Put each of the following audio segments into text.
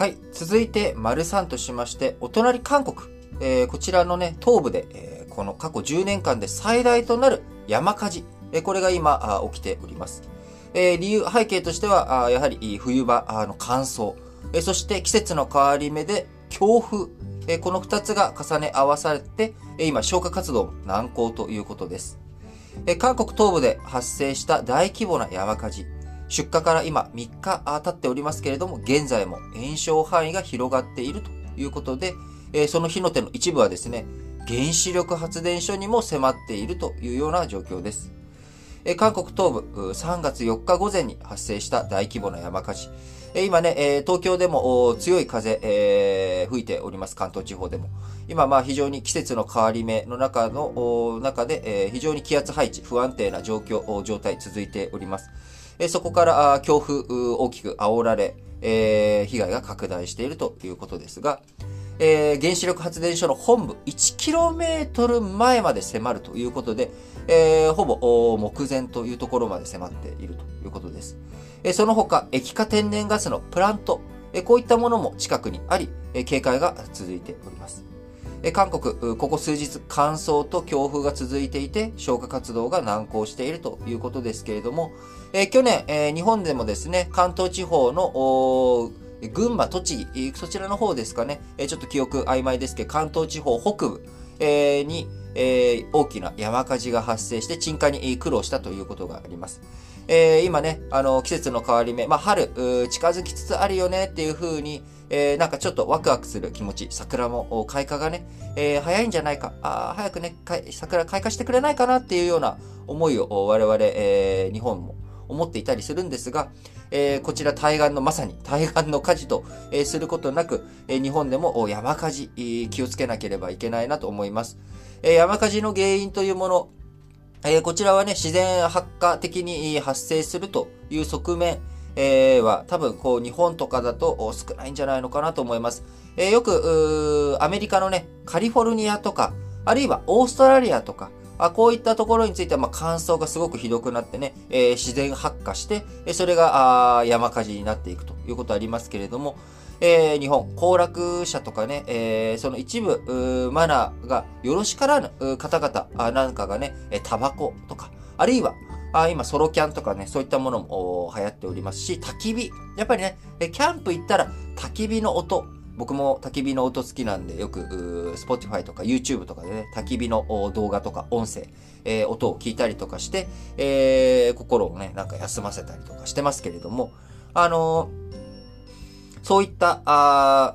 はい。続いて、丸3としまして、お隣韓国。えー、こちらのね、東部で、えー、この過去10年間で最大となる山火事。えー、これが今起きております。え、理由、背景としては、あやはり冬場の乾燥。え、そして季節の変わり目で強風。え、この2つが重ね合わされて、え、今消火活動難航ということです。え、韓国東部で発生した大規模な山火事。出火から今3日経っておりますけれども、現在も炎症範囲が広がっているということで、その火の手の一部はですね、原子力発電所にも迫っているというような状況です。韓国東部3月4日午前に発生した大規模な山火事。今ね、東京でも強い風、吹いております、関東地方でも。今、まあ非常に季節の変わり目の中の、中で、非常に気圧配置、不安定な状況、状態続いております。えそこから強風大きく煽られ、え被害が拡大しているということですが、えー、原子力発電所の本部 1km 前まで迫るということで、えー、ほぼ目前というところまで迫っているということです。え、その他、液化天然ガスのプラント、え、こういったものも近くにあり、え、警戒が続いております。韓国、ここ数日乾燥と強風が続いていて、消火活動が難航しているということですけれども、え、去年、え、日本でもですね、関東地方の群馬、栃木、そちらの方ですかね、ちょっと記憶曖昧ですけど、関東地方北部に大きな山火事が発生して鎮火に苦労したということがあります。え、今ね、あの、季節の変わり目、まあ、春、近づきつつあるよねっていう風に、えー、なんかちょっとワクワクする気持ち、桜も開花がね、えー、早いんじゃないか、あ早くね、桜開花してくれないかなっていうような思いを我々、えー、日本も思っていたりするんですが、えー、こちら対岸の、まさに対岸の火事と、えー、することなく、えー、日本でも山火事、えー、気をつけなければいけないなと思います。えー、山火事の原因というもの、えー、こちらはね、自然発火的に発生するという側面、えー、は多分こう日本とかだと少ないんじゃないのかなと思います。えー、よく、アメリカのね、カリフォルニアとか、あるいはオーストラリアとか、あこういったところについては、まあ、乾燥がすごくひどくなってね、えー、自然発火して、それがあ山火事になっていくということありますけれども、えー、日本、行楽者とかね、えー、その一部、マナーがよろしからぬ方々なんかがね、タバコとか、あるいは、あ今、ソロキャンとかね、そういったものも流行っておりますし、焚き火。やっぱりね、キャンプ行ったら焚き火の音、僕も焚き火の音好きなんで、よく、Spotify とか YouTube とかでね、焚き火の動画とか音声、えー、音を聞いたりとかして、えー、心をね、なんか休ませたりとかしてますけれども、あのー、そういった、あ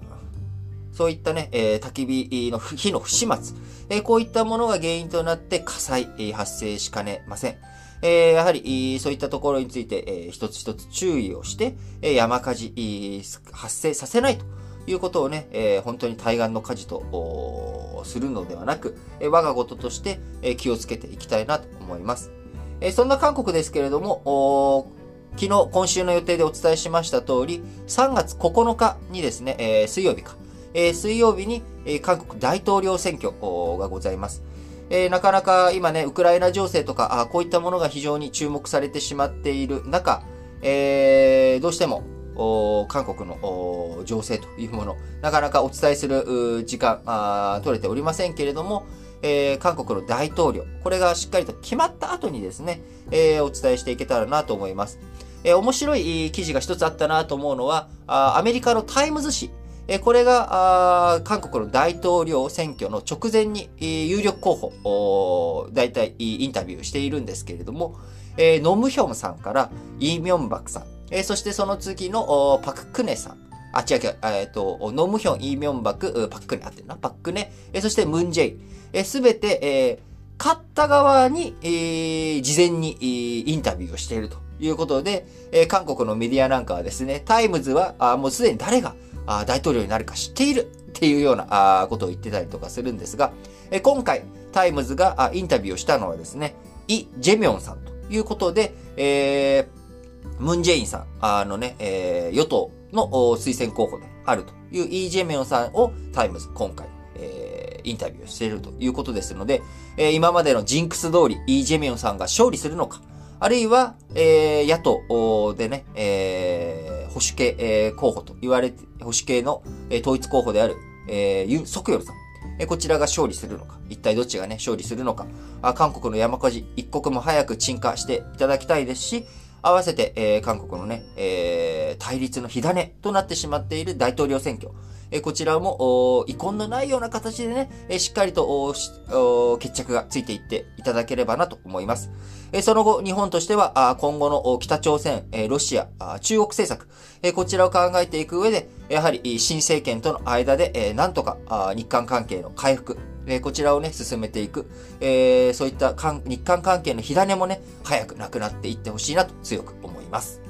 そういったね、えー、焚き火の火の不始末、えー、こういったものが原因となって火災、えー、発生しかねません。え、やはり、そういったところについて、え、一つ一つ注意をして、え、山火事、発生させないということをね、え、本当に対岸の火事とするのではなく、え、我が事として、え、気をつけていきたいなと思います。え、そんな韓国ですけれども、昨日、今週の予定でお伝えしました通り、3月9日にですね、え、水曜日か、え、水曜日に、え、韓国大統領選挙がございます。えー、なかなか今ね、ウクライナ情勢とか、あこういったものが非常に注目されてしまっている中、えー、どうしても韓国の情勢というもの、なかなかお伝えする時間あ取れておりませんけれども、えー、韓国の大統領、これがしっかりと決まった後にですね、えー、お伝えしていけたらなと思います。えー、面白い記事が一つあったなと思うのは、アメリカのタイムズ紙、えこれが韓国の大統領選挙の直前に有力候補、大体インタビューしているんですけれども、えノムヒョンさんからイ・ミョンバクさん、え、そしてその次のパククネさん。あ、違う違う、えっ、ー、と、ノムヒョン、イ・ミョンバク、パククネ、あってるな、パククネ、え、そしてムンジェイ。え、すべて、え、勝った側に、え、事前に、インタビューをしているということで、えー、韓国のメディアなんかはですね、タイムズは、あもうすでに誰があ大統領になるか知っている？っていうようなあことを言ってたりとかするんですが、えー、今回、タイムズがあインタビューをしたのはですね、イ・ジェミョンさんということで、えー、ムンジェインさん、あのね、えー、与党の推薦候補であるというイ・ジェミョンさんをタイムズ今回、えー、インタビューしているということですので、えー、今までのジンクス通りイ・ジェミョンさんが勝利するのか、あるいは、えー、野党でね、えー、保守系、えー、候補と言われて、保守系の、えー、統一候補である、えー、ユン・ソクヨルさん。えこちらが勝利するのか、一体どっちがね、勝利するのか、あ韓国の山火事、一刻も早く鎮火していただきたいですし、合わせて、えー、韓国のね、えー、対立の火種となってしまっている大統領選挙。えこちらも、遺恨のないような形でね、えしっかりと決着がついていっていただければなと思います。えその後、日本としてはあ、今後の北朝鮮、えロシア、中国政策、えこちらを考えていく上で、やはり新政権との間で、えなんとか日韓関係の回復、えこちらをね、進めていく、えそういった日韓関係の火種もね、早くなくなっていってほしいなと強く思います。